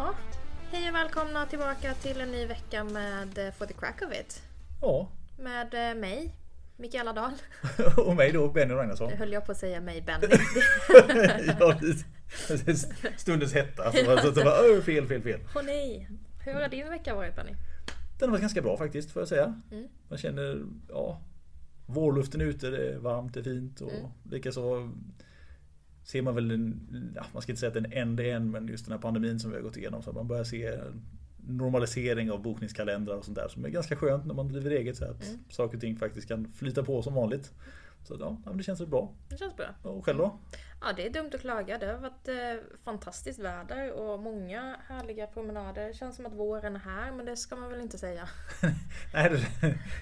Ja, hej och välkomna tillbaka till en ny vecka med eh, For the Crack of It. Ja, Med eh, mig, Mikaela Dahl. och mig då, Benny Ragnarsson. Nu höll jag på att säga mig, Benny. ja. Stundens hetta. Så bara, så bara, "Åh, fel, fel, fel. Åh nej! Hur har din vecka varit Benny? Den har varit ganska bra faktiskt får jag säga. Mm. Man känner, ja, vårluften är ute, det är varmt, det är fint och Mm. likaså ser man väl en, ja, man ska inte säga att är en ände än, men just den här pandemin som vi har gått igenom så man börjar se normalisering av bokningskalendrar och sånt där som är ganska skönt när man driver eget så att Mm. saker och ting faktiskt kan flyta på som vanligt. Så ja, det känns bra. Det känns bra. Och själv då? Ja, det är dumt att klaga. Det har varit eh, fantastiskt väder och många härliga promenader. Det känns som att våren är här, men det ska man väl inte säga. Nej,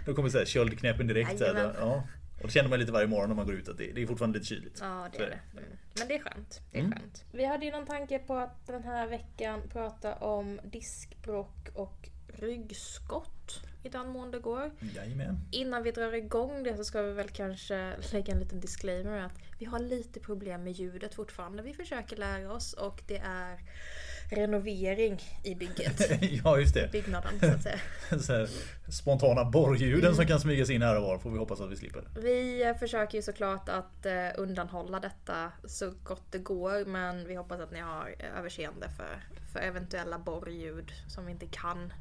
då kommer så här köldknäppen direkt. Så här, ja. Och det känner man lite varje morgon när man går ut att det, det är fortfarande lite kyligt. Ja, det är det. Mm. Men det är skönt. Det är Mm. skönt. Vi hade ju någon tanke på att den här veckan prata om diskbråck och ryggskott i den mån det går. Jajamän. Innan vi drar igång det så ska vi väl kanske lägga en liten disclaimer att vi har lite problem med ljudet fortfarande. Vi försöker lära oss och det är renovering i bygget. ja, just det. Byggnaden så att säga. Så spontana borrljuden Mm. som kan smyga sig in här och var får vi hoppas att vi slipper. Vi eh, försöker ju såklart att eh, undanhålla detta så gott det går men vi hoppas att ni har eh, överseende för, för eventuella borrljud som vi inte kan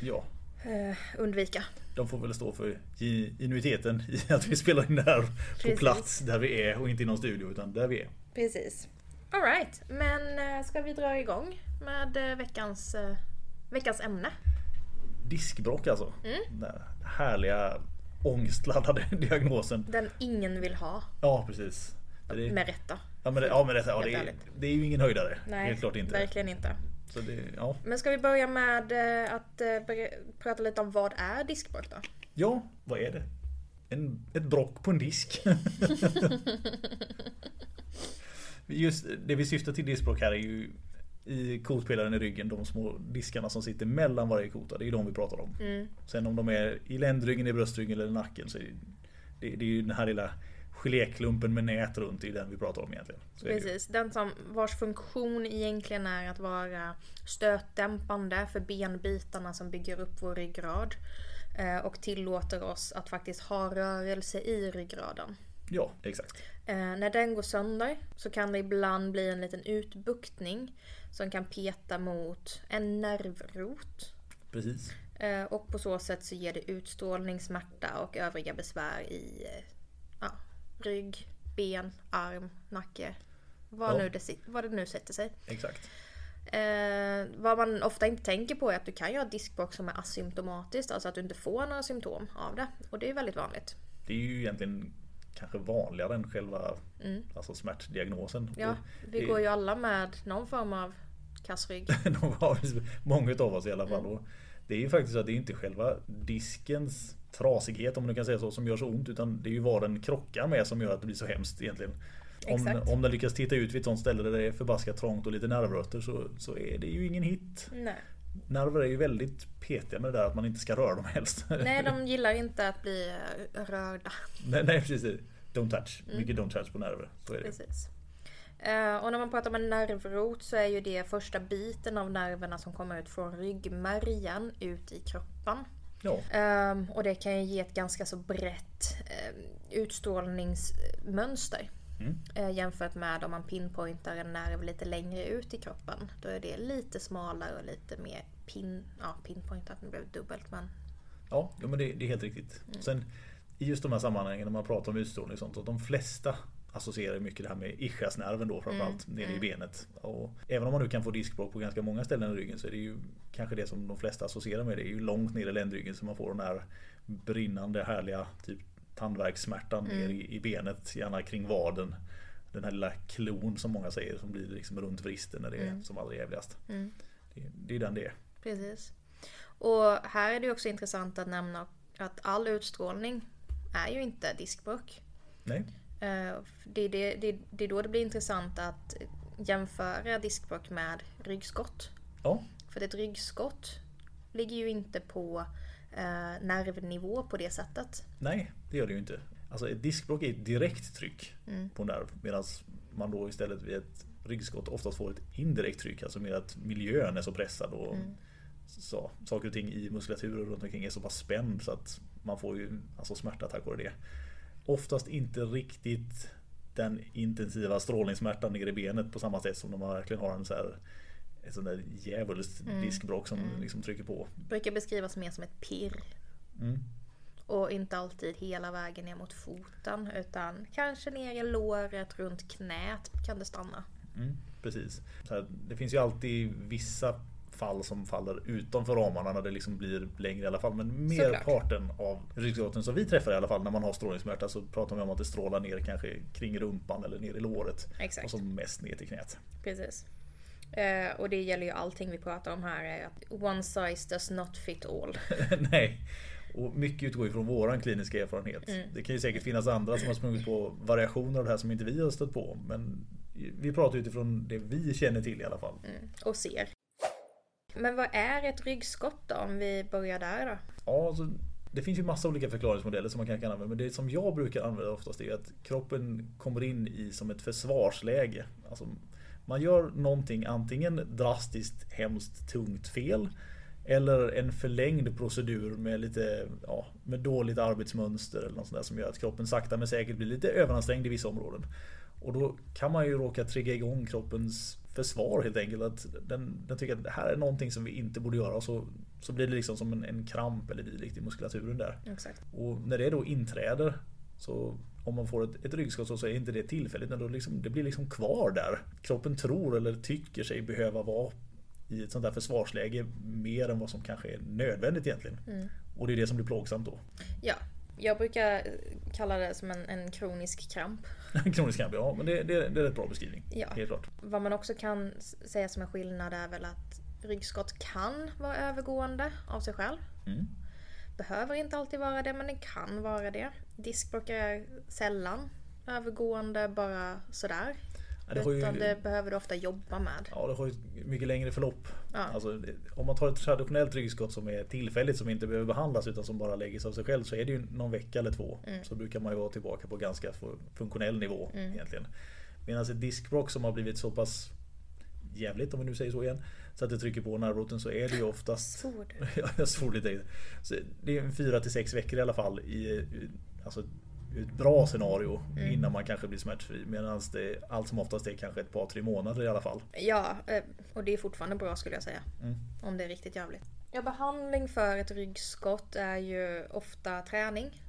Ja, undvika. de får väl stå för inuiteten i att vi spelar in det här på Precis. plats där vi är och inte i någon studio utan där vi är. Precis. Alright, men eh, ska vi dra igång med eh, veckans, eh, veckans ämne? Diskbråck alltså. Mm. Den härliga ångestladdade diagnosen. Den ingen vill ha, Ja, precis. Det, med rätta. ja, men det, ja, men det, ja, det, är, det är ju ingen höjdare. Nej, Helt klart inte. verkligen inte. Så det, ja. Men ska vi börja med att prata lite om vad är diskbråck då? ja, vad är det? En, ett brock på en disk. Just det vi syftar till diskbråck här är ju i kotpelaren i ryggen, de små diskarna som sitter mellan varje kota. Det är de vi pratar om. Mm. Sen om de är i ländryggen, i bröstryggen eller i nacken så är det, det, det är ju den här lilla geléklumpen med nät runt, det är den vi pratar om egentligen. Så. Precis, den som, vars funktion egentligen är att vara stötdämpande för benbitarna som bygger upp vår ryggrad. eh, Och tillåter oss att faktiskt ha rörelse i ryggraden. Ja, exakt. Eh, när den går sönder så kan det ibland bli en liten utbuktning som kan peta mot en nervrot. Precis. Eh, och på så sätt så ger det utstrålning, smärta och övriga besvär i eh, ja, rygg, ben, arm, nacke. Vad, Ja. nu det, vad det nu sätter sig. Exakt. Eh, vad man ofta inte tänker på är att du kan ju ha diskbråck som är asymptomatiskt, alltså att du inte får några symptom av det. Och det är väldigt vanligt. Det är ju egentligen kanske vanligare än själva Mm. alltså smärtdiagnosen. Ja, vi går ju alla med någon form av kassrygg. Många av oss i alla fall. Och det är ju faktiskt så att det är inte själva diskens trasighet om man kan säga så som gör så ont utan det är ju vad den krockar med som gör att det blir så hemskt egentligen. Om, om den lyckas titta ut vid ett sånt ställe där det är förbaskat trångt och lite nervrötter så, så är det ju ingen hit. Nej. Nerver är ju väldigt petiga med det där att man inte ska röra dem helst. Nej, de gillar inte att bli eh, rörda. nej, nej precis. Don't touch. Mm. Mycket don't touch på nerver. Så är det. Precis. Eh, och när man pratar om en nervrot så är ju det första biten av nerverna som kommer ut från ryggmärgen ut i kroppen. Ja, Ehm, och det kan ju ge ett ganska så brett um, utstrålningsmönster. Mm. Jämfört med om man pinpointar en nerv lite längre ut i kroppen. Då är det lite smalare och lite mer pin, ja, pinpointat, det blev dubbelt men Ja, men det, det är helt riktigt. Sen i just de här sammanhangen när man pratar om utstrålning och sånt, så de flesta associerar mycket det här med ischiasnerven då framförallt nere i benet. Och även om man nu kan få diskbråck på ganska många ställen i ryggen så är det ju kanske det som de flesta associerar med. Det är ju långt ner i ländryggen så man får den här brinnande härliga typ tandvärkssmärtan ner i, i benet, gärna kring vaden. Den här lilla klon som många säger som blir liksom runt vristen när det är som allra jävligast. Mm. Det, det är den det är. Precis. Och här är det också intressant att nämna att all utstrålning är ju inte diskbråck. Nej, Eh, Det är, det, det, det är då det blir intressant att jämföra diskbråck med ryggskott. ja, För ett ryggskott ligger ju inte på eh, nervnivå på det sättet. Nej, det gör det ju inte. Alltså ett diskbråck är ett direkt tryck Mm. på nerv medan man då istället vid ett ryggskott oftast får ett indirekt tryck, alltså mer att miljön är så pressad och mm. så, saker och ting i muskulaturen runt omkring är så pass spänd så att man får ju alltså smärta tack vare det. Oftast inte riktigt den intensiva strålningssmärtan ner i benet på samma sätt som när man verkligen har en så här ett sånt där djävulskt mm. diskbråck som mm. liksom trycker på. Brukar beskrivas mer som ett pirr. Mm. Och inte alltid hela vägen ner mot foten utan kanske ner i låret, runt knät kan det stanna. Mm, precis. Här, det finns ju alltid vissa fall som faller utanför ramarna när det liksom blir längre i alla fall. Men merparten av ryggskotten som vi träffar i alla fall när man har strålningssmärta så pratar vi om att det strålar ner kanske kring rumpan eller ner i låret. Exakt. Och så mest ner till knät. Precis. Eh, och det gäller ju allting vi pratar om här. Är att one size does not fit all. Nej. Och mycket utgår ju från våran kliniska erfarenhet. Mm. Det kan ju säkert finnas andra som har sprungit på variationer av det här som inte vi har stött på. Men vi pratar utifrån det vi känner till i alla fall. Mm. Och ser. Men vad är ett ryggskott då? Om vi börjar där då? Ja, alltså, det finns ju massa olika förklaringsmodeller som man kan använda. Men det som jag brukar använda oftast är att kroppen kommer in i som ett försvarsläge. Alltså, man gör någonting antingen drastiskt, hemskt, tungt fel. Eller en förlängd procedur med lite ja, med dåligt arbetsmönster eller något sånt där som gör att kroppen sakta men säkert blir lite överansträngd i vissa områden. Och då kan man ju råka trigga igång kroppens försvar helt enkelt. Att den, den tycker att det här är någonting som vi inte borde göra. Och så, så blir det liksom som en, en kramp eller dylikt i muskulaturen där. Exakt. Och när det då inträder så om man får ett, ett ryggskott så är inte det tillfälligt. Utan liksom, det blir liksom kvar där. Kroppen tror eller tycker sig behöva vara i ett sånt där försvarsläge mer än vad som kanske är nödvändigt egentligen. Mm. Och det är det som blir plågsamt då. Ja, jag brukar kalla det som en, en kronisk kramp. kronisk kramp, ja. Men det, det, det är ett bra beskrivning. Ja. Helt klart. Vad man också kan säga som en skillnad är väl att ryggskott kan vara övergående av sig själv. Mm. Behöver inte alltid vara det, men det kan vara det. Diskbråck är sällan övergående bara sådär. Ja, det Utan ju, det behöver du ofta jobba med. Ja, det har ju mycket längre förlopp. Ja. Alltså, om man tar ett traditionellt ryggskott som är tillfälligt som inte behöver behandlas utan som bara läggs av sig själv så är det ju någon vecka eller två. Mm. Så brukar man ju vara tillbaka på ganska funktionell nivå mm. egentligen. Medan ett diskbråck som har blivit så pass jävligt om vi nu säger så igen. Så att det trycker på nervroten så är det ju oftast... Svor du? ja, jag svor lite. Så det är fyra till sex veckor i alla fall i alltså ett bra scenario mm. innan man kanske blir smärtfri. Medan det allt som oftast är kanske ett par tre månader i alla fall. Ja, eh, och det är fortfarande bra skulle jag säga. Mm. Om det är riktigt jävligt. Ja, behandling för ett ryggskott är ju ofta träning.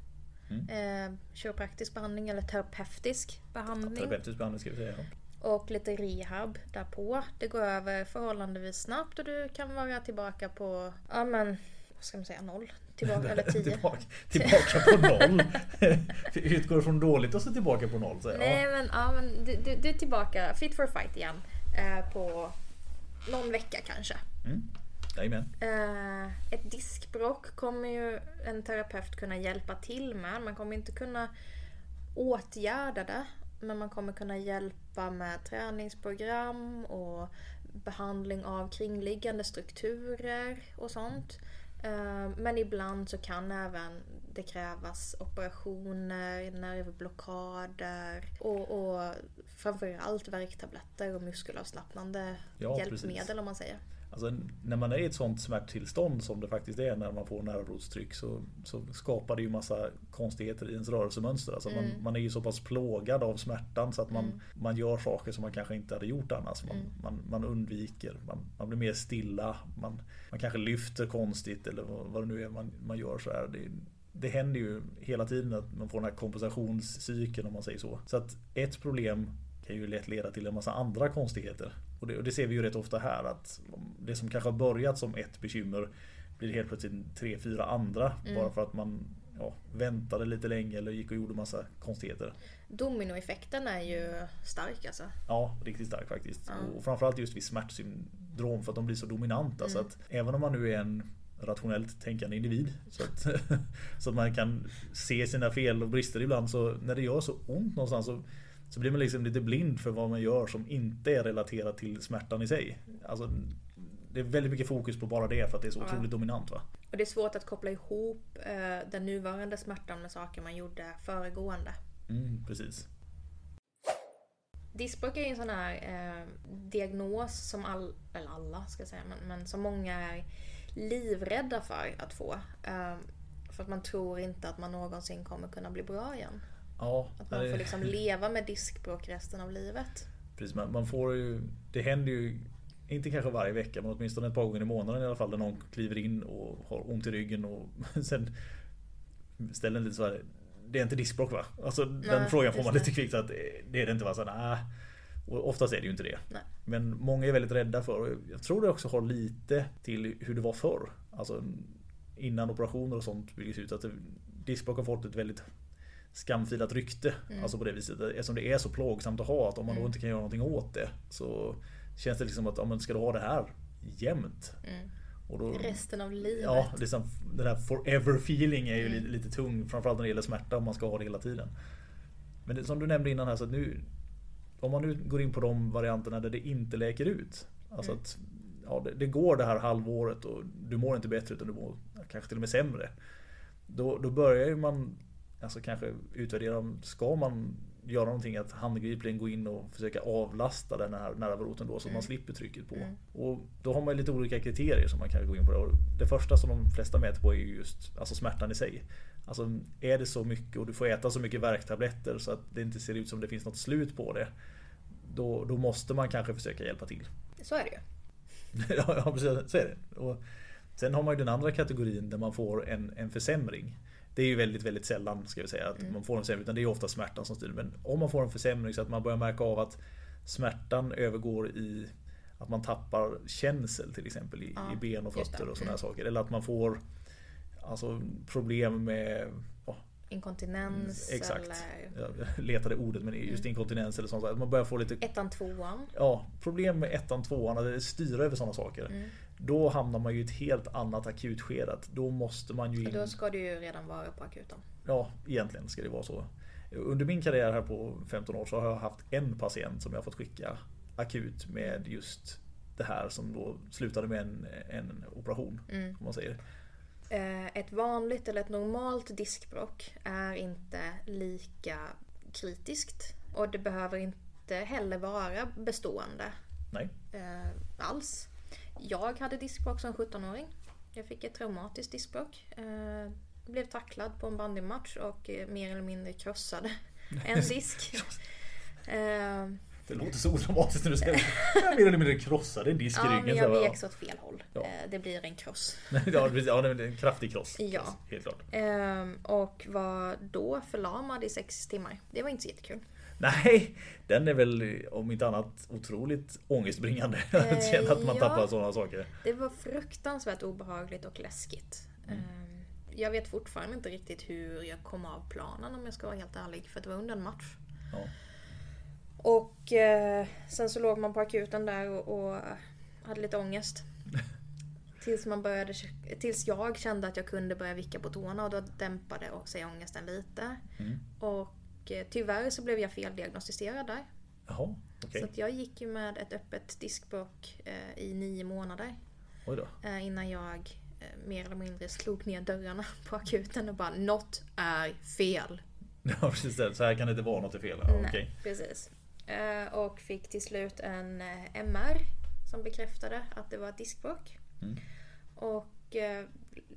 Mm. Eh, kiropraktisk behandling eller terapeutisk behandling. Ja, terapeutisk behandling ska vi säga. Ja. Och lite rehab därpå. Det går över förhållandevis snabbt och du kan vara tillbaka på, ja men, vad ska man säga, noll Tillbaka, eller 10. tillbaka, tillbaka på noll. Utgår från dåligt och så tillbaka på noll. Så, Nej men, ja, men du, du, du, är tillbaka fit for fight igen. Eh, på någon vecka kanske. Mm. Eh, ett diskbråck kommer ju en terapeut kunna hjälpa till med. Man kommer inte kunna åtgärda det. Men man kommer kunna hjälpa med träningsprogram och behandling av kringliggande strukturer och sånt. Eh, men ibland så kan även det krävas operationer, nervblockader och, och framförallt värktabletter och muskelavslappnande ja, hjälpmedel precis. om man säger. Alltså, när man är i ett sånt smärttillstånd som det faktiskt är när man får nervrotstryck så, så skapar det ju massa konstigheter i ens rörelsemönster. Alltså mm. man, man, är ju så pass plågad av smärtan så att man, mm. man gör saker som man kanske inte hade gjort annars. Man, mm. man, man, undviker, man, man blir mer stilla, man, man kanske lyfter konstigt eller vad, det nu är man, man gör så här. Det, det händer ju hela tiden att man får den här kompensationscykeln om man säger så. Så att ett problem kan ju lätt leda till en massa andra konstigheter. Och det, och det, ser vi ju rätt ofta här att det som kanske har börjat som ett bekymmer blir helt plötsligt tre, fyra andra. Mm. Bara för att man ja, väntade lite länge eller gick och gjorde massa konstigheter. Dominoeffekten är ju stark alltså. Ja, riktigt stark faktiskt. Ja. Och framförallt just vid smärtsyndrom för att de blir så dominanta. Mm. Så att även om man nu är en rationellt tänkande individ. Så att, så att man kan se sina fel och brister ibland. Så när det gör så ont någonstans så så blir man liksom lite blind för vad man gör som inte är relaterat till smärtan i sig. Alltså, det är väldigt mycket fokus på bara det för att det är så ja. otroligt dominant. Va? Och det är svårt att koppla ihop eh, den nuvarande smärtan med saker man gjorde föregående. Mm, precis. Diskbråck är en sån här eh, diagnos som all, eller alla ska jag säga, men, men som många är livrädda för att få. Eh, för att man tror inte att man någonsin kommer kunna bli bra igen. Ja, Att man får liksom leva med diskbråck resten av livet. Precis, man, man får ju, det händer ju inte kanske varje vecka men åtminstone ett par gånger i månaden i alla fall där någon kliver in och har ont i ryggen och sen ställer lite så här, Det är inte diskbråck va? Alltså den Nej, frågan får man lite kvickt att det är det inte va? Så, nej. Och oftast är det ju inte det. Nej. Men många är väldigt rädda för och jag tror det också har lite till hur det var förr. Alltså innan operationer och sånt byggdes ut. Att diskbråck har fått ett väldigt skamfilat rykte. Mm. Alltså på det viset. Eftersom det är så plågsamt att ha att om man då Mm. inte kan göra någonting åt det så känns det liksom att ja, men ska du ha det här jämt? Mm. Och då, Resten av livet. Ja, liksom, den här forever feeling är ju Mm. lite, lite tung. Framförallt när det gäller smärta om man ska ha det hela tiden. Men det, som du nämnde innan här så att nu Om man nu går in på de varianterna där det inte läker ut. Alltså Mm. att ja, det, det går det här halvåret och du mår inte bättre utan du mår kanske till och med sämre. Då, då börjar ju man alltså kanske utvärdera om ska man göra någonting att handgripligen gå in och försöka avlasta den här nervroten då så att man Mm. slipper trycket på. Mm. Och då har man lite olika kriterier som man kan gå in på. Det. Det första som de flesta mäter på är ju just alltså smärtan i sig. Alltså är det så mycket och du får äta så mycket värktabletter så att det inte ser ut som det finns något slut på det. Då, då måste man kanske försöka hjälpa till. Så är det ju. ja, ja, precis. Så är det. Och sen har man ju den andra kategorin där man får en, en försämring. Det är ju väldigt, väldigt sällan ska vi säga att Mm. man får en försämring. Utan det är ofta smärtan som styr. Men om man får en försämring så att man börjar märka av att smärtan övergår i att man tappar känsel till exempel i, Ja, i ben och fötter och sådana Mm. saker. Eller att man får alltså, problem med ja, Inkontinens Mm, Exakt. eller jag letade ordet men just Mm. inkontinens eller sånt. Att man börjar få lite ettan, tvåan. ja, problem med ettan, tvåan, eller styra över sådana saker. Mm. Då hamnar man ju i ett helt annat akutskede. Då måste man ju in... Då ska du ju redan vara på akuten. Ja, egentligen ska det vara så. Under min karriär här på 15 år så har jag haft en patient som jag fått skicka akut med just det här som då slutade med en, en operation. Mm. Om man säger. Eh, Ett vanligt eller ett normalt diskbråck är inte lika kritiskt. Och det behöver inte heller vara bestående Nej. eh, alls. Jag hade diskbråck som 17-åring. Jag fick ett traumatiskt diskbråck. Eh, blev tacklad på en bandymatch och eh, mer eller mindre krossade en disk. Eh, Det låter så odramatiskt när du säger det. Mer eller mindre krossade en disk i ja, ryggen. men så jag veks åt fel håll. Ja. Eh, det blir en kross. ja, precis. ja, en kraftig kross. Ja. Helt klart. Och var då förlamad i sex timmar. Det var inte så jättekul. Nej, den är väl om inte annat otroligt ångestbringande. Att känna att man Eh, ja. tappar sådana saker. Det var fruktansvärt obehagligt och läskigt. Ehm, jag vet fortfarande inte riktigt hur jag kom av planen om jag ska vara helt ärlig. För det var under en match. Ja. Och eh, sen så låg man på akuten där och, och hade lite ångest. Tills, man började, tills jag kände att jag kunde börja vicka på tårna och då dämpade sig ångesten lite. Mm. Och eh, tyvärr så blev jag feldiagnostiserad där. Jaha, okej. Så att jag gick ju med ett öppet diskbråck eh, i nio månader. Eh, innan jag mer eller mindre slog ner dörrarna på akuten och bara något är fel. Ja, precis. Så här kan det inte vara något är fel. Ja, Nej, okej. precis. Och fick till slut en MR som bekräftade att det var ett diskbråck. Mm. Och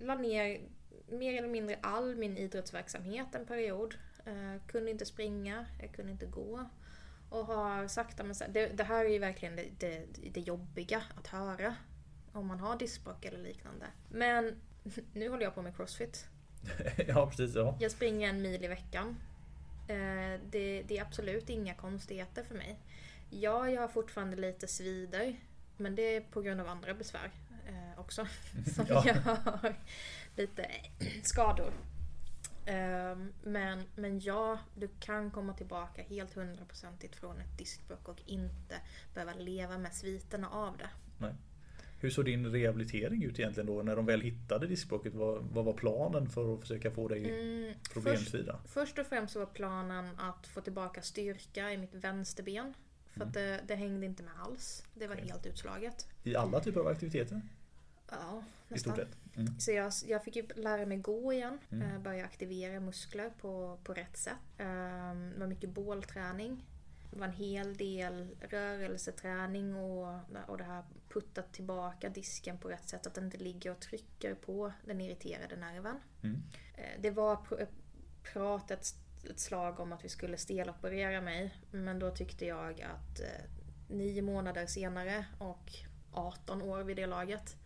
la ner mer eller mindre all min idrottsverksamhet en period. Eh, kunde inte springa, jag kunde inte gå. Och har sakta men det, det här är ju verkligen det, det, det jobbiga att höra. Om man har diskbråck eller liknande. Men nu håller jag på med crossfit. ja, precis. Ja. Jag springer en mil i veckan. Eh, det, det är absolut inga konstigheter för mig. Ja, jag har fortfarande lite svider. Men det är på grund av andra besvär eh, också. Som Ja. jag har lite skador. Eh, men, men ja, du kan komma tillbaka helt hundraprocentigt från ett diskbråck och inte behöva leva med sviterna av det. Hur såg din rehabilitering ut egentligen då när de väl hittade diskbråcket? Vad, vad var planen för att försöka få dig Mm, först, problemfria? Först och främst så var planen att få tillbaka styrka i mitt vänsterben. För att det, det hängde inte med alls. Det var Okej. helt utslaget. I alla typer av aktiviteter? Ja, I stort nästan. sett? Mm. Så jag, jag fick ju lära mig gå igen. Mm. eh, Börja aktivera muskler på, på rätt sätt. Ehm, Det var mycket bålträning. det var en hel del rörelseträning och, och det här putta tillbaka disken på rätt sätt. Att den inte ligger och trycker på den irriterade nerven. Mm. Eh, Det var pr- prat ett, ett slag om att vi skulle steloperera mig. Men då tyckte jag att eh, nio månader senare och 18 år vid det laget.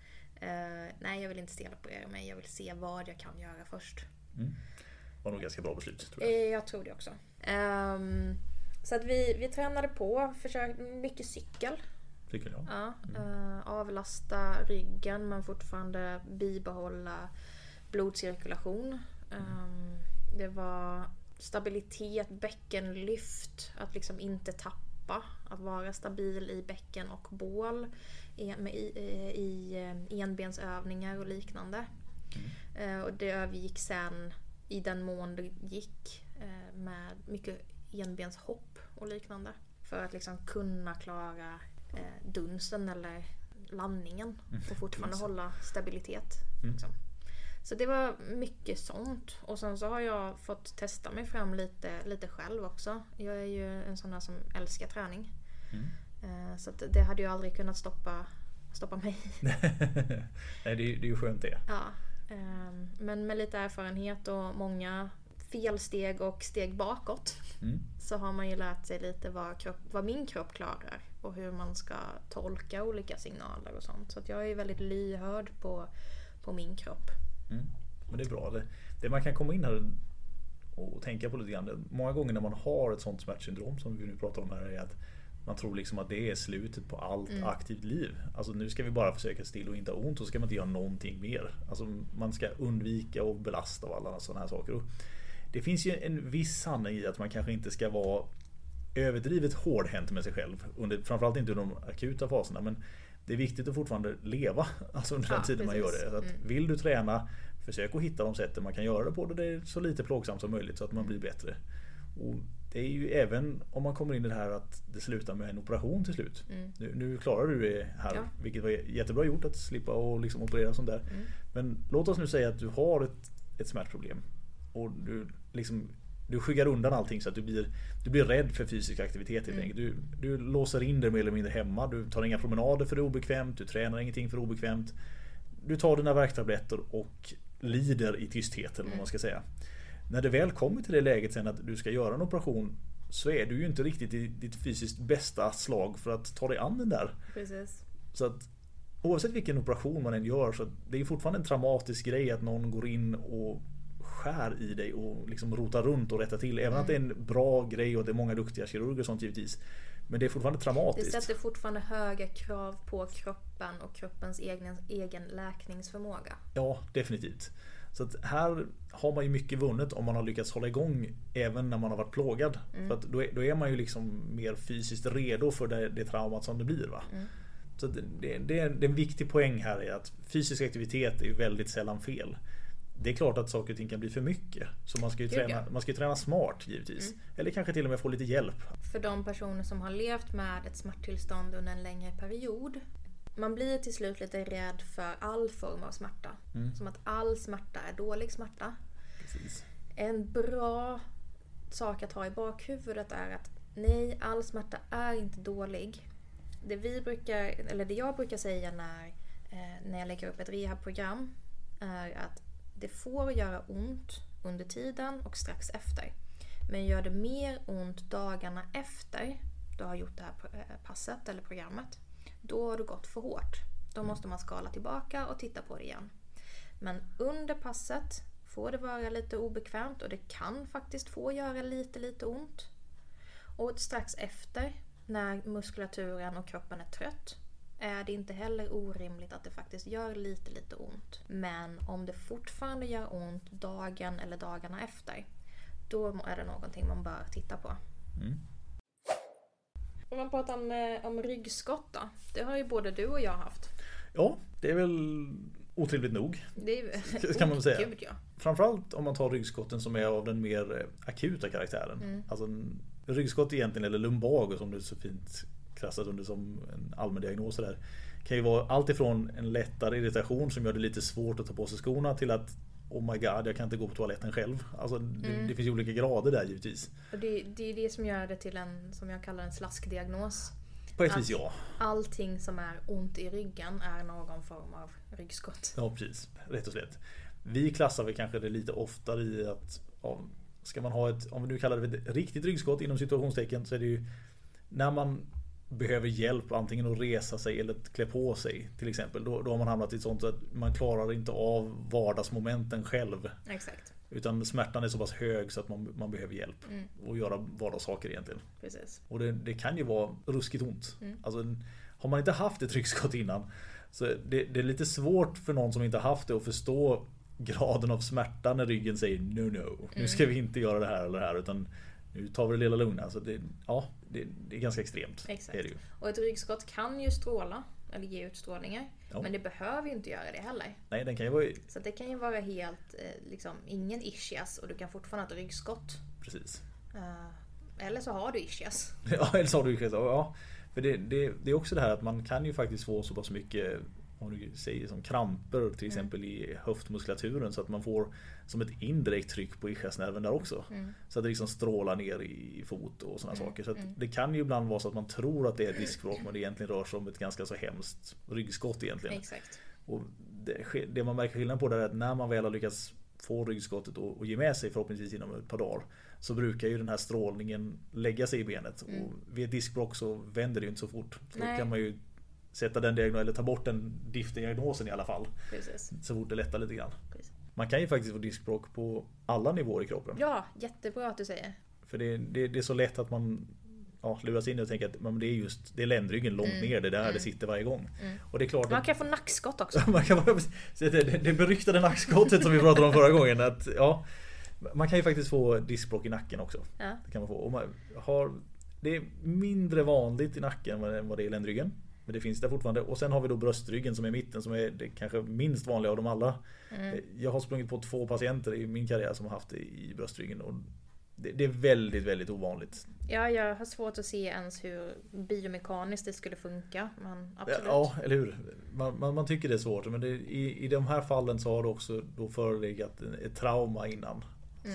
Eh, nej, jag vill inte steloperera mig. Jag vill se vad jag kan göra först. Mm. Var nog ganska bra beslut tror jag. Eh, Jag tror det också. Ehm, så att vi, vi tränade på, försökte mycket cykel. Tycker jag. Ja, eh, avlasta ryggen men fortfarande bibehålla blodcirkulation. Ehm, det var stabilitet, bäckenlyft, att liksom inte tappa. Att vara stabil i bäcken och bål. I, med, i, eh, i enbensövningar och liknande. Eh, och det övergick sen i den mån det gick eh, med mycket enbenshopp och liknande. För att liksom kunna klara dunsten eller landningen och fortfarande hålla stabilitet. Mm. Så det var mycket sånt. Och sen så har jag fått testa mig fram lite, lite själv också. Jag är ju en sån där som älskar träning. Mm. Eh, Så det hade ju aldrig kunnat stoppa, stoppa mig. Nej, det, är, det är ju skönt det. Ja, ehm, men med lite erfarenhet och många felsteg och steg bakåt Mm. så har man ju lärt sig lite vad, kropp, vad min kropp klarar och hur man ska tolka olika signaler och sånt. Så jag är väldigt lyhörd på, på min kropp. Mm. Men det är bra. Det, det man kan komma in här och tänka på lite grann. det- Många gånger när man har ett sånt smärtsyndrom som vi nu pratar om här är att man tror liksom att det är slutet på allt aktivt liv. Alltså nu ska vi bara försöka still och inte ha ont och så ska man inte göra någonting mer. Alltså man ska undvika och belasta och alla sådana här saker. Och det finns ju en viss sanning i att man kanske inte ska vara överdrivet hårdhänt med sig själv. Under, framförallt inte under de akuta faserna. Men det är viktigt att fortfarande leva alltså under den Ja, tiden man gör precis. det. Så att Vill du träna, försök att hitta de sätten man kan göra det på det är så lite plågsamt som möjligt så att man blir bättre. Och det är ju även om man kommer in i det här att det slutar med en operation till slut. Mm. Nu, nu klarar du det här, Ja. vilket var jättebra gjort att slippa och liksom operera sånt där. Mm. Men låt oss nu säga att du har ett, ett smärtproblem och du liksom du skyggar undan allting så att du blir, du blir rädd för fysisk aktivitet helt enkelt. Du, du låser in dig mer eller mindre hemma. Du tar inga promenader för det är obekvämt. Du tränar ingenting för det är obekvämt. Du tar dina värktabletter och lider i tysthet eller vad man ska säga. När det väl kommer till det läget sen att du ska göra en operation så är du ju inte riktigt i ditt fysiskt bästa slag för att ta dig an den där. Precis. Så att oavsett vilken operation man än gör så det är fortfarande en traumatisk grej att någon går in och skär i dig och liksom rotar runt och rättar till. Även att det är en bra grej och det är många duktiga kirurger och sånt givetvis. Men det är fortfarande Det traumatiskt. sätter fortfarande höga krav på kroppen och kroppens egen, egen läkningsförmåga. Ja, definitivt. Så att här har man ju mycket vunnet om man har lyckats hålla igång även när man har varit plågad. För att då, är, då är man ju liksom mer fysiskt redo för det, det traumat som det blir. Va? Så att det, det, det, är, det en viktig poäng här är att fysisk aktivitet är väldigt sällan fel. Det är klart att saker och ting kan bli för mycket. Så man ska ju, träna. Mm. man ska träna smart givetvis. Eller kanske till och med få lite hjälp. För de personer som har levt med ett smärttillstånd under en längre period. Man blir till slut lite rädd för all form av smärta. Som att all smärta är dålig smärta. Precis. En bra sak att ha i bakhuvudet är att nej, all smärta är inte dålig. Det, vi brukar, eller det jag brukar säga när, eh, när jag lägger upp ett rehabprogram är att det får göra ont under tiden och strax efter. Men gör det mer ont dagarna efter du har gjort det här eh, passet eller programmet, då har du gått för hårt. Då måste man skala tillbaka och titta på det igen. Men under passet får det vara lite obekvämt och det kan faktiskt få göra lite, lite ont. Och strax efter, när muskulaturen och kroppen är trött, är det inte heller orimligt att det faktiskt gör lite, lite ont. Men om det fortfarande gör ont dagen eller dagarna efter, då är det någonting man bör titta på. Mm. Om man pratar om, eh, om ryggskott då. Det har ju både du och jag haft. Ja, det är väl otrevligt nog. Det är. Kan man säga. Gud, ja. Framförallt om man tar ryggskotten som är av den mer eh, akuta karaktären. Mm. Alltså ryggskott egentligen, eller lumbago som det så fint klassas under som en allmän diagnos där. Kan ju vara allt ifrån en lättare irritation som gör det lite svårt att ta på sig skorna till att Oh my god, jag kan inte gå på toaletten själv. Alltså, det, Mm. det finns ju olika grader där givetvis. Och det, det är det som gör det till en, som jag kallar en slaskdiagnos. På ett vis ja. Allting som är ont i ryggen är någon form av ryggskott. Ja precis, rätt och slätt. Vi klassar väl kanske det lite oftare i att ja, Ska man ha ett, om vi nu kallar det ett riktigt ryggskott inom situationstecken så är det ju När man behöver hjälp antingen att resa sig eller att klä på sig till exempel. Då, då har man hamnat i ett sånt att man klarar inte av vardagsmomenten själv. Exakt, Utan smärtan är så pass hög så att man, man behöver hjälp. Och göra vardagssaker egentligen. precis. Och det, det kan ju vara ruskigt ont. Mm. Alltså, har man inte haft ett ryggskott innan så det, det är lite svårt för någon som inte haft det att förstå graden av smärta när ryggen säger no no. Nu ska vi inte göra det här eller det här utan nu tar vi det lilla lugna. Så det, ja, det, det är ganska extremt. Exakt. Är det ju. Och ett ryggskott kan ju stråla, eller ge utstrålningar. Ja. Men det behöver ju inte göra det heller. Nej, den kan ju vara Så det kan ju vara helt, eh, liksom, ingen ischias och du kan fortfarande ha ett ryggskott. precis. Eh, eller så har du ischias. Ja, eller så har du ju ja, För det, det, det är också det här att man kan ju faktiskt få så pass mycket om du säger som kramper till exempel i höftmuskulaturen så att man får som ett indirekt tryck på ischiasnerven där också. Så att det liksom strålar ner i fot och sådana saker. Så att det kan ju ibland vara så att man tror att det är ett diskbråck men det egentligen rör sig om ett ganska så hemskt ryggskott egentligen. Exakt. Och det, det man märker skillnad på det är att när man väl har lyckats få ryggskottet och, och ge med sig förhoppningsvis inom ett par dagar så brukar ju den här strålningen lägga sig i benet. Och vid ett diskbråck så vänder det ju inte så fort. Så då kan man ju sätta den diagnosen, eller ta bort den DIF-diagnosen i alla fall. Precis. Så fort det lättar lite grann. Precis. Man kan ju faktiskt få diskbråck på alla nivåer i kroppen. Ja, jättebra att du säger. För det, det, det är så lätt att man ja, luras in och tänker att men det är just det är ländryggen långt Mm. ner, det är där det sitter varje gång. Och det är klart Man kan få nackskott också. man kan det, det, beryktade nackskottet som vi pratade om förra gången. Att, ja, man kan ju faktiskt få diskbråck i nacken också. Ja. Det kan man få. Och man har, det är mindre vanligt i nacken än vad det är i ländryggen. Men det finns där fortfarande. Och sen har vi då bröstryggen som är i mitten som är det kanske minst vanliga av dem alla. Mm. Jag har sprungit på två patienter i min karriär som har haft det i bröstryggen. Och det, det är väldigt, väldigt ovanligt. Ja, jag har svårt att se ens hur biomekaniskt det skulle funka. Men absolut. Ja, eller hur? Man, man, man tycker det är svårt. Men det, i, i de här fallen så har det också då förelegat ett trauma innan.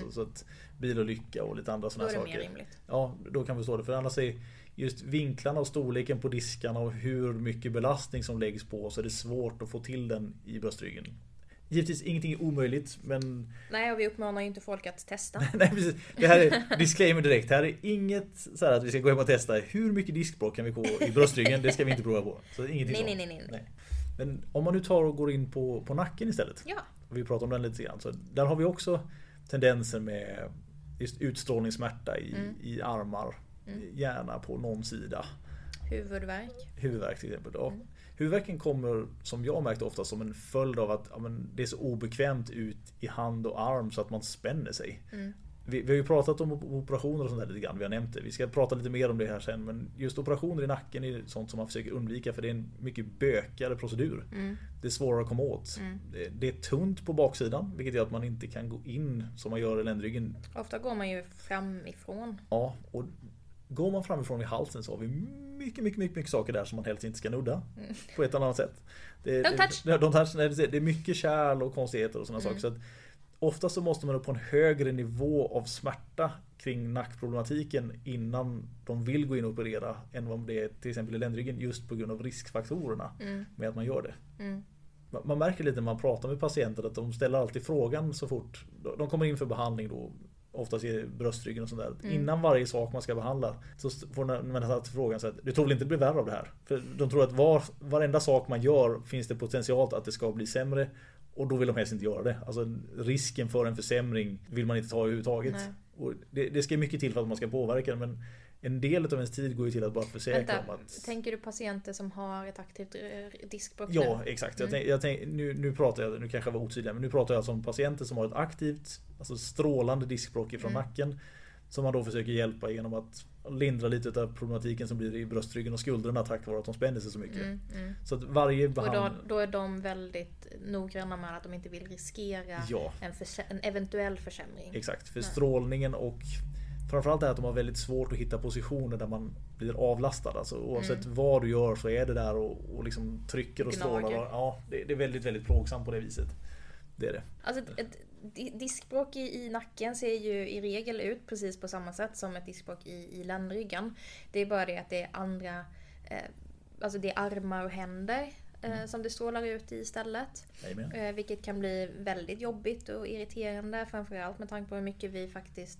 Så, så att bilolycka och lite andra Då sådana är det saker. mer rimligt. Ja, då kan vi förstå det. För annars är just vinklarna och storleken på diskarna och hur mycket belastning som läggs på så är det svårt att få till den i bröstryggen. Givetvis ingenting är omöjligt men Nej, och vi uppmanar ju inte folk att testa. Nej precis. Det här är disclaimer direkt. Det här är inget så här att vi ska gå hem och testa hur mycket diskbråck kan vi få i bröstryggen. Det ska vi inte prova på. Så ingenting Nej, sånt. nej, nej, nej. Men om man nu tar och går in på, på nacken istället. Ja, Och vi pratar om den lite grann. Så där har vi också tendenser med just utstrålningssmärta i, Mm. i armar. Gärna på någon sida. huvudvärk. Huvudvärk till exempel. Ja. Mm. Huvudvärken kommer som jag märkt ofta som en följd av att ja, det är så obekvämt ut i hand och arm så att man spänner sig. Mm. Vi, vi har ju pratat om operationer och sånt där lite grann, vi har nämnt det. Vi ska prata lite mer om det här sen. Men just operationer i nacken är sånt som man försöker undvika för det är en mycket bökigare procedur. Mm. Det är svårare att komma åt. Det, det är tunt på baksidan vilket gör att man inte kan gå in som man gör i ländryggen. Ofta går man ju framifrån. Ja, och går man framifrån i halsen så har vi mycket, mycket, mycket, mycket saker där som man helst inte ska nudda. På ett eller annat sätt. Det, Don't touch. Det, don't touch. Nej, det är mycket kärl och konstigheter och sådana saker. Så oftast så måste man upp på en högre nivå av smärta kring nackproblematiken innan de vill gå in och operera än vad det är till exempel i ländryggen just på grund av riskfaktorerna med att man gör det. Mm. Man- Man märker lite när man pratar med patienter att de ställer alltid frågan så fort de kommer in för behandling då Oftast i bröstryggen och sånt där. Innan varje sak man ska behandla så får man alltid frågan så att du tror väl inte det blir värre av det här? För de tror att var, varenda sak man gör finns det potential att det ska bli sämre och då vill de helst inte göra det. Alltså risken för en försämring vill man inte ta överhuvudtaget. Det, det ska mycket till för att man ska påverka det men en del av ens tid går ju till att bara försäkra Vänta, om att tänker du patienter som har ett aktivt eh, diskbråck Ja, exakt. Jag tänk, jag tänk, nu, nu pratar jag, nu kanske jag var otydlig, men nu pratar jag alltså om patienter som har ett aktivt, alltså strålande diskbråck ifrån Mm. nacken. Som man då försöker hjälpa genom att lindra lite av problematiken som blir i bröstryggen och skuldrorna tack vare att de spänner sig så mycket. Mm, mm. Så att varje Och då, då är de väldigt noggranna med att de inte vill riskera Ja, en, en eventuell försämring. exakt. För Nej. strålningen och framförallt här att de har väldigt svårt att hitta positioner där man blir avlastad. Alltså, oavsett vad du gör så är det där och, och liksom trycker och Gnager. strålar. Ja, det, det är väldigt, väldigt plågsamt på det viset. Det är det. Alltså ett, ett di- diskbråck i, i nacken ser ju i regel ut precis på samma sätt som ett diskbråck i, i ländryggen. Det är bara det att det är andra, eh, alltså det är armar och händer eh, som det strålar ut i istället. Jajamän. Eh, vilket kan bli väldigt jobbigt och irriterande framförallt med tanke på hur mycket vi faktiskt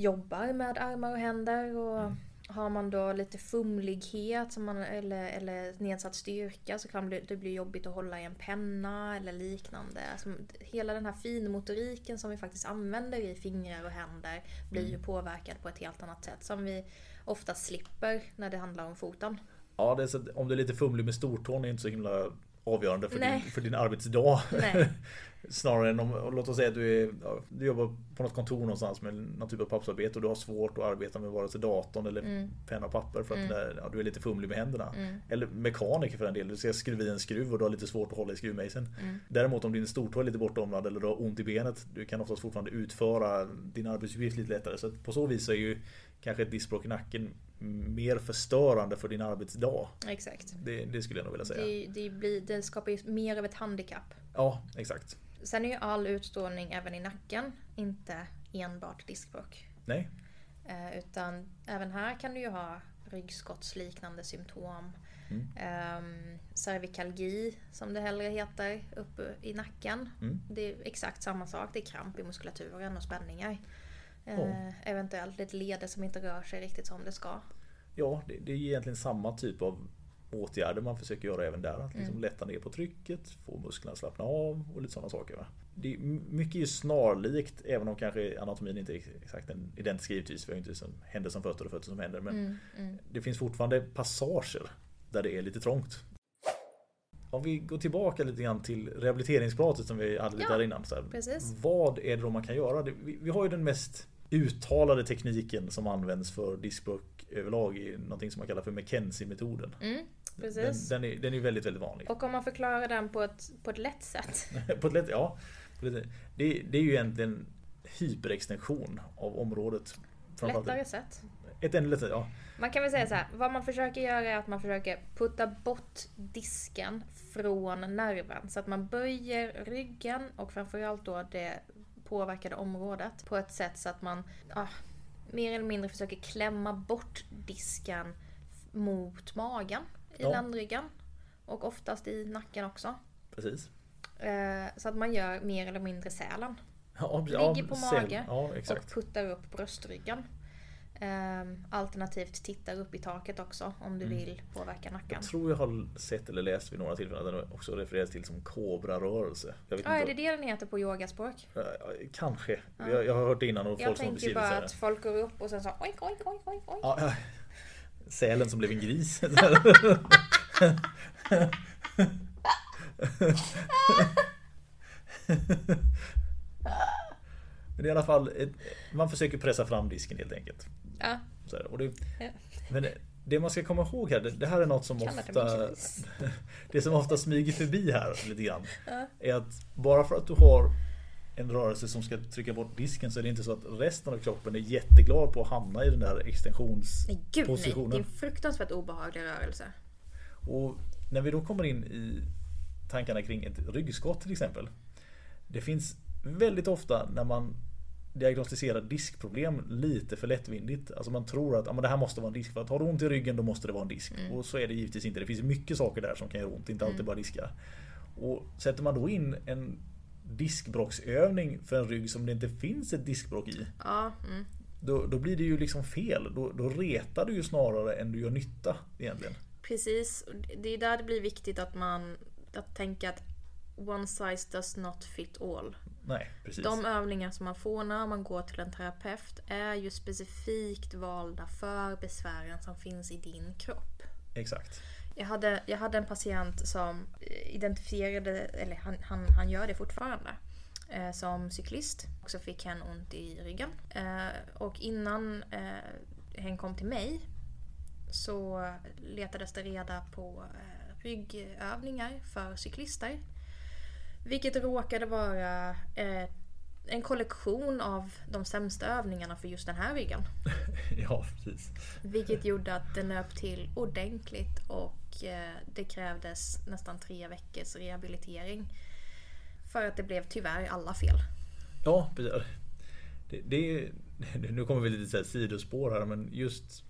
jobbar med armar och händer. Och Har man då lite fumlighet som man, eller, eller nedsatt styrka så kan det bli jobbigt att hålla i en penna eller liknande. Alltså, hela den här finmotoriken som vi faktiskt använder i fingrar och händer blir ju påverkad på ett helt annat sätt som vi ofta slipper när det handlar om foten. Ja, det är så, om du är lite fumlig med stortån är inte så himla avgörande för, Nej. din, för din arbetsdag. Snarare än om, låt oss säga att du, är, du jobbar på något kontor någonstans med någon typ av pappersarbete och du har svårt att arbeta med vare sig datorn eller Mm. penna och papper för att det där, ja, du är lite fumlig med händerna. Mm. Eller mekaniker för den delen, du ska skruva i en skruv och du har lite svårt att hålla i skruvmejseln. Mm. Däremot om din stortå är lite bortomlad eller du har ont i benet, du kan oftast fortfarande utföra din arbetsuppgift lite lättare. Så på så vis är ju kanske ett diskbråck i nacken mer förstörande för din arbetsdag. Exakt. Det, det skulle jag nog vilja säga. Det, det, blir, det skapar ju mer av ett handikapp. Ja, exakt. Sen är ju all utstrålning även i nacken inte enbart diskbråck. Nej, Eh, utan även här kan du ju ha ryggskottsliknande symptom. Mm. Ehm, cervikalgi som det hellre heter uppe i nacken. Mm. Det är exakt samma sak. Det är kramp i muskulaturen och spänningar. Eh. Eventuellt lite leder som inte rör sig riktigt som det ska. ja, det, det är egentligen samma typ av åtgärder man försöker göra även där. Att liksom lätta ner på trycket, få musklerna att slappna av och lite sådana saker. Va? Det är mycket är ju snarlikt, även om kanske anatomin inte är exakt en identisk givetvis. Vi har inte som händer som fötter och fötter som händer. Men Mm, mm. det finns fortfarande passager där det är lite trångt. Om vi går tillbaka lite grann till rehabiliteringspratet som vi hade lite Ja, där innan. Så här. Vad är det då man kan göra? Vi, vi har ju den mest uttalade tekniken som används för diskbråck överlag i någonting som man kallar för McKenzie-metoden. Mm, Den, precis. den, är, den är väldigt, väldigt vanlig. Och om man förklarar den på ett, på ett lätt sätt. på ett lätt, ja, det, det är ju egentligen hyperextension av området. Lättare sätt. Ett lättare, ja. Man kan väl säga så här, vad man försöker göra är att man försöker putta bort disken från nerven. Så att man böjer ryggen och framförallt då det påverkade området på ett sätt så att man ah, mer eller mindre försöker klämma bort disken mot magen i Ja. ländryggen. Och oftast i nacken också. Precis. Eh, så att man gör mer eller mindre sälen. Ja, Ligger på mage Ja, och puttar upp bröstryggen. Ehm, alternativt tittar upp i taket också om du Mm. vill påverka nacken. Jag tror jag har sett eller läst vid några tillfällen att den också refereras till som kobrarörelse. Ja, är inte. det det den heter på yogaspråk? Kanske. Ja. Jag, jag har hört det innan och Jag folk som har tänker bara att folk går upp och sen så oink, oink, oink, oink, oink. Ja, ja. Sälen som blev en gris. Men i alla fall, man försöker pressa fram disken helt enkelt. Ja, här, och det, Ja. men det man ska komma ihåg här, det, det här är något som det ofta. Det som ofta smyger förbi här lite grann Ja. är att bara för att du har en rörelse som ska trycka bort disken så är det inte så att resten av kroppen är jätteglad på att hamna i den där nej gud nej. extensionspositionen. Det är en fruktansvärt obehaglig rörelse. Och när vi då kommer in i tankarna kring ett ryggskott till exempel. Det finns väldigt ofta när man diagnostiserar diskproblem lite för lättvindigt. Alltså man tror att men det här måste vara en disk. För att har du ont i ryggen då måste det vara en disk. Och så är det givetvis inte. Det finns mycket saker där som kan göra ont, inte alltid bara diskar. Och sätter man då in en diskbråcksövning för en rygg som det inte finns ett diskbråck i. Ja, mm. Då, då blir det ju liksom fel. Då, då retar du ju snarare än du gör nytta egentligen. precis. Det är där det blir viktigt att man att tänka att one size does not fit all. Nej, precis. De övningar som man får när man går till en terapeut är ju specifikt valda för besvären som finns i din kropp. Exakt. Jag hade, jag hade en patient som identifierade, eller han, han, han gör det fortfarande, eh, som cyklist. Och så fick han ont i ryggen. Eh, och innan eh, hen kom till mig så letades det reda på eh, ryggövningar för cyklister. Vilket råkade vara eh, en kollektion av de sämsta övningarna för just den här ryggen. ja, precis. Vilket gjorde att det nöp till ordentligt och eh, det krävdes nästan tre veckors rehabilitering. För att det blev tyvärr alla fel. Ja, precis. Det, det, nu kommer vi lite så här sidospår här men just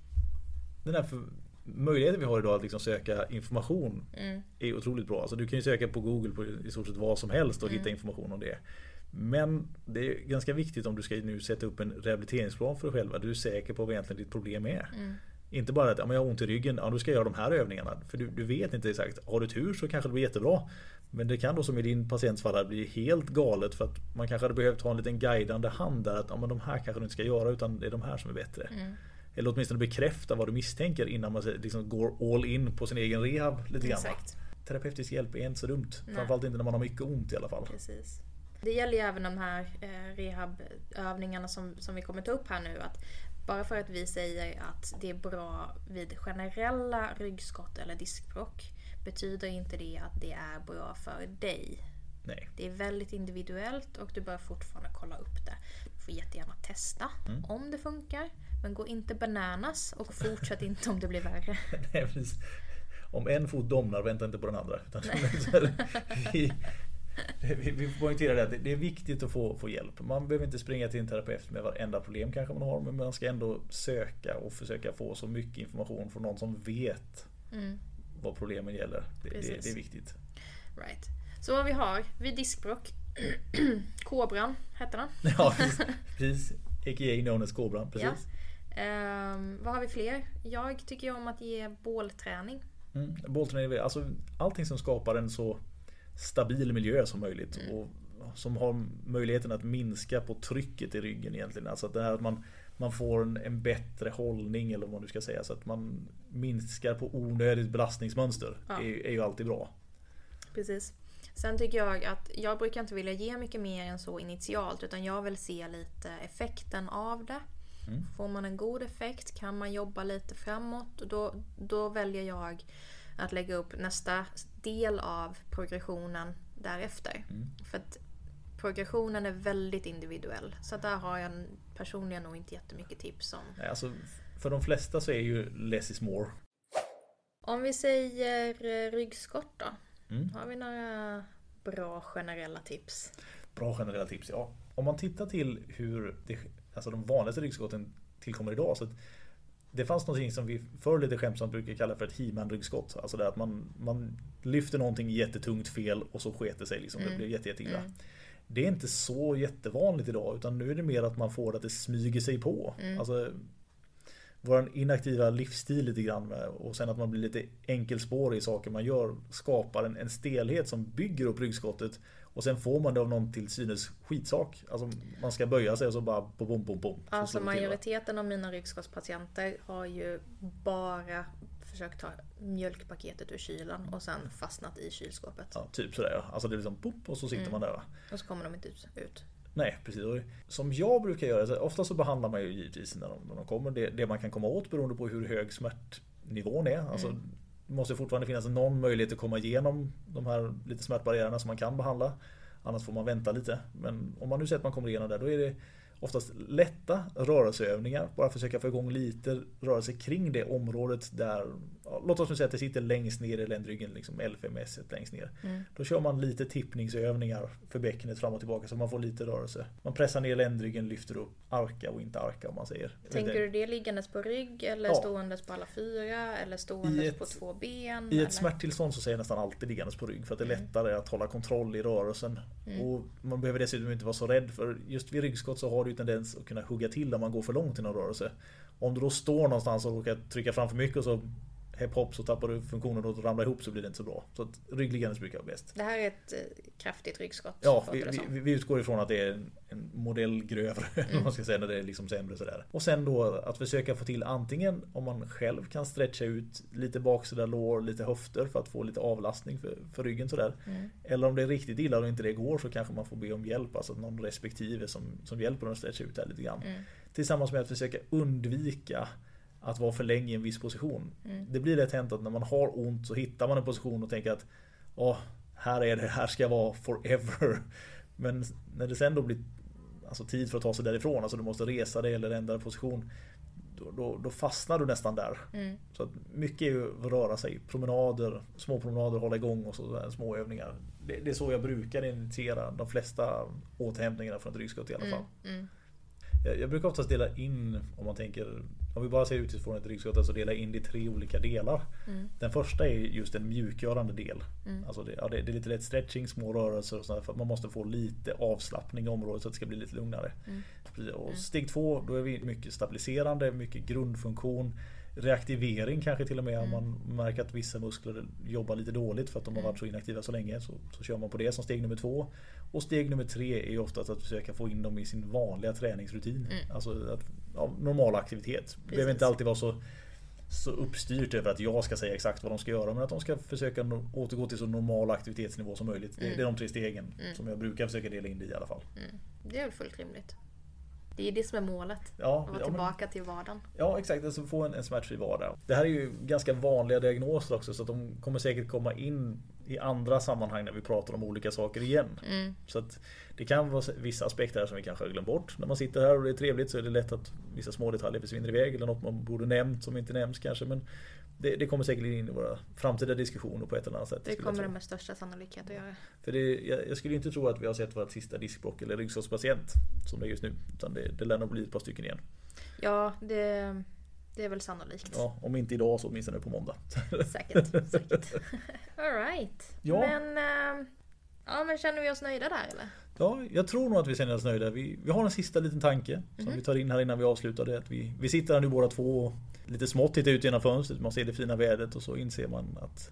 den här för, möjligheten vi har idag att liksom söka information Mm. är otroligt bra. Alltså du kan ju söka på Google på i stort sett vad som helst och Mm. hitta information om det. Men det är ganska viktigt om du ska nu sätta upp en rehabiliteringsplan för dig själv. Att du är säker på vad egentligen ditt problem är. Mm. Inte bara att ja, jag har ont i ryggen, ja, då ska jag göra de här övningarna. För du, du vet inte exakt. Har du tur så kanske det blir jättebra. Men det kan då som i din patients fall bli helt galet för att man kanske hade behövt ha en liten guidande hand där att ja, men de här kanske du inte ska göra utan det är de här som är bättre. Mm. Eller åtminstone bekräfta vad du misstänker innan man liksom går all in på sin egen rehab lite grann. Exakt. Terapeutisk hjälp är inte så dumt. Nej. Framförallt inte när man har mycket ont i alla fall. Precis. Det gäller ju även de här eh, rehabövningarna som, som vi kommer ta upp här nu. Att bara för att vi säger att det är bra vid generella ryggskott eller diskbråck betyder inte det att det är bra för dig. Nej. Det är väldigt individuellt och du bör fortfarande kolla upp det. Du får jättegärna testa Mm. om det funkar. Men gå inte bananas och fortsätt inte om det blir värre. Nej, precis. Om en fot domnar, vänta inte på den andra. Vi, vi, vi poängterar det att det är viktigt att få, få hjälp. Man behöver inte springa till en terapeut med varenda problem kanske man har. Men man ska ändå söka och försöka få så mycket information från någon som vet Mm. vad problemen gäller. Det, det, det är viktigt. Right. Så vad vi har vid diskbråck. Kobran hette den. Ja, precis. precis. A.k.a. known as Cobran. Precis. Ehm, vad har vi fler? Jag tycker ju om att ge bålträning. Mm. Bollträning, alltså allting som skapar en så stabil miljö som möjligt. Mm. Och som har möjligheten att minska på trycket i ryggen egentligen. Alltså att det här att man, man får en, en bättre hållning eller vad man nu ska säga. Så att man minskar på onödigt belastningsmönster. Ja. Är, är ju alltid bra. Precis. Sen tycker jag att jag brukar inte vilja ge mycket mer än så initialt utan jag vill se lite effekten av det. Mm. Får man en god effekt kan man jobba lite framåt och då, då väljer jag att lägga upp nästa del av progressionen därefter. Mm. För att progressionen är väldigt individuell. Så där har jag personligen nog inte jättemycket tips om. Nej, Alltså, för de flesta så är ju less is more. Om vi säger eh, ryggskott då. Mm. Har vi några bra generella tips? Bra generella tips. Ja. Om man tittar till hur det, alltså de vanligaste ryggskotten tillkommer idag. Så det fanns någonting som vi förr lite skämtsamt brukar kalla för ett he ryggskott. Alltså det att man, man lyfter någonting jättetungt fel och så sket det sig. Liksom. Det Mm. blir jätte, jätteilla. Mm. Det är inte så jättevanligt idag utan nu är det mer att man får att det smyger sig på. Mm. Alltså, vår inaktiva livsstil lite grann med, och sen att man blir lite enkelspårig i saker man gör skapar en, en stelhet som bygger upp ryggskottet och sen får man det av någon till synes skitsak. Alltså man ska böja sig och så bara bom bom bom bom. så Alltså majoriteten av mina ryggskottspatienter har ju bara försökt ta mjölkpaketet ur kylen och sen fastnat i kylskåpet. Ja, typ sådär ja. Alltså det är liksom pop och så sitter Mm. man där. Va? Och så kommer de inte ut. Nej precis. Som jag brukar göra, ofta så behandlar man ju givetvis när de, när de kommer det, det man kan komma åt beroende på hur hög smärtnivån är. Alltså, Mm. Det måste fortfarande finnas någon möjlighet att komma igenom de här lite smärtbarriärerna som man kan behandla. Annars får man vänta lite. Men om man nu säger att man kommer igenom det, då är det oftast lätta rörelseövningar. Bara försöka få igång lite rörelse kring det området där, ja, låt oss nu säga att det sitter längst ner i ländryggen, liksom LFMS längst ner. Mm. Då kör man lite tippningsövningar för bäckenet fram och tillbaka så man får lite rörelse. Man pressar ner ländryggen, lyfter upp, arka och inte arka om man säger. Tänker du det liggandes på rygg eller Ja. ståendes på alla fyra eller ståendes ett- på två ben? I eller? ett smärttillstånd så säger jag nästan alltid liggandes på rygg för att det är Mm. lättare att hålla kontroll i rörelsen. Mm. Och man behöver dessutom inte vara så rädd för just vid ryggskott så har du ju tendens att kunna hugga till när man går för långt i någon rörelse. Om du då står någonstans och råkar trycka fram för mycket och så hepp hopp så tappar du funktionen och ramlar ihop så blir det inte så bra. Så att ryggliggandes brukar vara bäst. Det här är ett eh, kraftigt ryggskott. Ja, vi, vi, vi utgår ifrån att det är en, en modell grövre, Mm. om man ska säga, när det är liksom sämre sådär. Och sen då att försöka få till antingen om man själv kan stretcha ut lite baksida lår, lite höfter för att få lite avlastning för, för ryggen sådär. Mm. Eller om det är riktigt illa och inte det går så kanske man får be om hjälp, alltså någon respektive som, som hjälper en att stretcha ut här lite grann. Mm. Tillsammans med att försöka undvika att vara för länge i en viss position. Mm. Det blir lätt hänt att när man har ont så hittar man en position och tänker att Åh, här är det, här ska jag vara forever. Men när det sen då blir alltså, tid för att ta sig därifrån, alltså du måste resa dig eller ändra position. Då, då, då fastnar du nästan där. Mm. Så att mycket är ju att röra sig. Promenader, små promenader, hålla igång och så små övningar. det, det är så jag brukar initiera de flesta återhämtningarna från ett ryggskott i alla fall. Mm, mm, Jag, jag brukar oftast dela in, om man tänker, om vi bara ser utifrån ett ryggskott, alltså dela in det i tre olika delar. mm, Den första är just en mjukgörande del. Mm. Alltså det, ja, det, det är lite lätt stretching, små rörelser och sådär, för man måste få lite avslappning i området så att det ska bli lite lugnare. Mm. Och steg två, då är vi mycket stabiliserande, mycket grundfunktion. Reaktivering kanske till och med om man märker att vissa muskler jobbar lite dåligt för att de har varit så inaktiva så länge. Så, så kör man på det som steg nummer två. Och steg nummer tre är oftast att försöka få in dem i sin vanliga träningsrutin. Alltså att, ja, normal aktivitet. Det behöver inte alltid vara så så uppstyrt över att jag ska säga exakt vad de ska göra men att de ska försöka återgå till så normal aktivitetsnivå som möjligt. Det, det är de tre stegen som jag brukar försöka dela in det i alla fall. mm. Det är väl fullt rimligt. Det är det som är målet. Ja, Att vara ja, men- tillbaka till vardagen. Ja exakt, alltså få en, en smärtfri vardag. Det här är ju ganska vanliga diagnoser också så de kommer säkert komma in i andra sammanhang när vi pratar om olika saker igen. Mm. Så det kan vara vissa aspekter här som vi kanske har glömt bort. När man sitter här och det är trevligt så är det lätt att vissa små detaljer försvinner iväg eller något man borde nämnt som inte nämns kanske. Men det, det kommer säkert in i våra framtida diskussioner på ett eller annat sätt. Det kommer det med största sannolikhet att göra. För det, jag, jag skulle inte tro att vi har sett vårt sista diskbråck eller ryggskottspatient som det är just nu. Utan det, det lär nog bli ett par stycken igen. Ja, det, det är väl sannolikt. Ja, om inte idag så åtminstone på måndag. Säkert. säkert. Alright. Ja. Men, ehm, ja, men känner vi oss nöjda där eller? Ja, jag tror nog att vi känner oss nöjda. Vi, vi har en sista liten tanke som vi tar in här innan vi avslutar. Det att vi, vi sitter här nu båda två och lite smått tittar ut genom fönstret. Man ser det fina vädret och så inser man att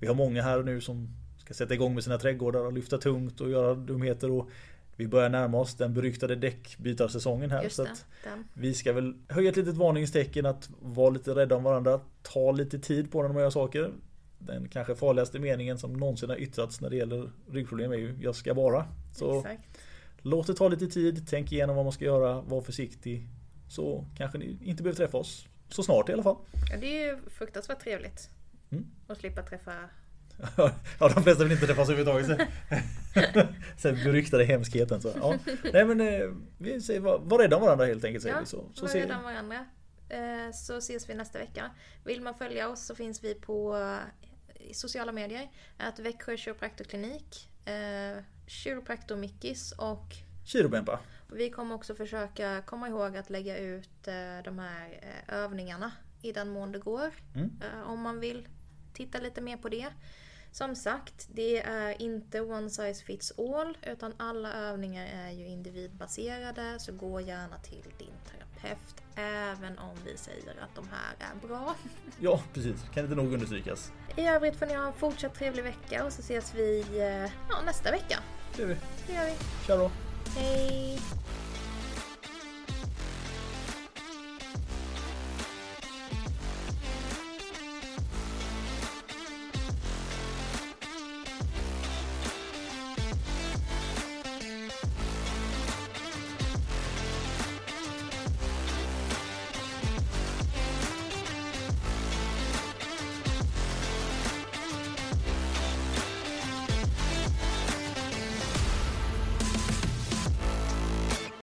vi har många här nu som ska sätta igång med sina trädgårdar och lyfta tungt och göra dumheter. Och vi börjar närma oss den beryktade däckbytarsäsongen här. Så det. Den. vi ska väl höja ett litet varningstecken att vara lite rädda om varandra. Ta lite tid på när man gör saker. Den kanske farligaste meningen som någonsin har yttrats när det gäller ryggproblem är ju jag ska bara. Så Exakt. Låt det ta lite tid, tänk igenom vad man ska göra, var försiktig. Så kanske ni inte behöver träffa oss så snart i alla fall. Ja, det är ju fruktansvärt trevligt. Mm. Att slippa träffa... ja, de flesta vill inte träffas överhuvudtaget. Sen beryktade hemskheten. Så, ja. Nej men eh, vi säger var, var rädda om varandra helt enkelt. Säger Ja, vi så. så var rädda om varandra. Eh, Så ses vi nästa vecka. Vill man följa oss så finns vi på eh, sociala medier. Att Växjö kiropraktorklinik, eh, Kiropraktor Mickis och Kirobempa. Vi kommer också försöka komma ihåg att lägga ut eh, de här eh, övningarna i den mån det går. Mm. Eh, Om man vill titta lite mer på det. Som sagt, det är inte one size fits all utan alla övningar är ju individbaserade så gå gärna till din terapeut även om vi säger att de här är bra. Ja precis, kan inte nog understrykas. I övrigt får ni ha en fortsatt trevlig vecka och så ses vi ja, nästa vecka. Det gör vi. Det gör vi. Tja då. Hey.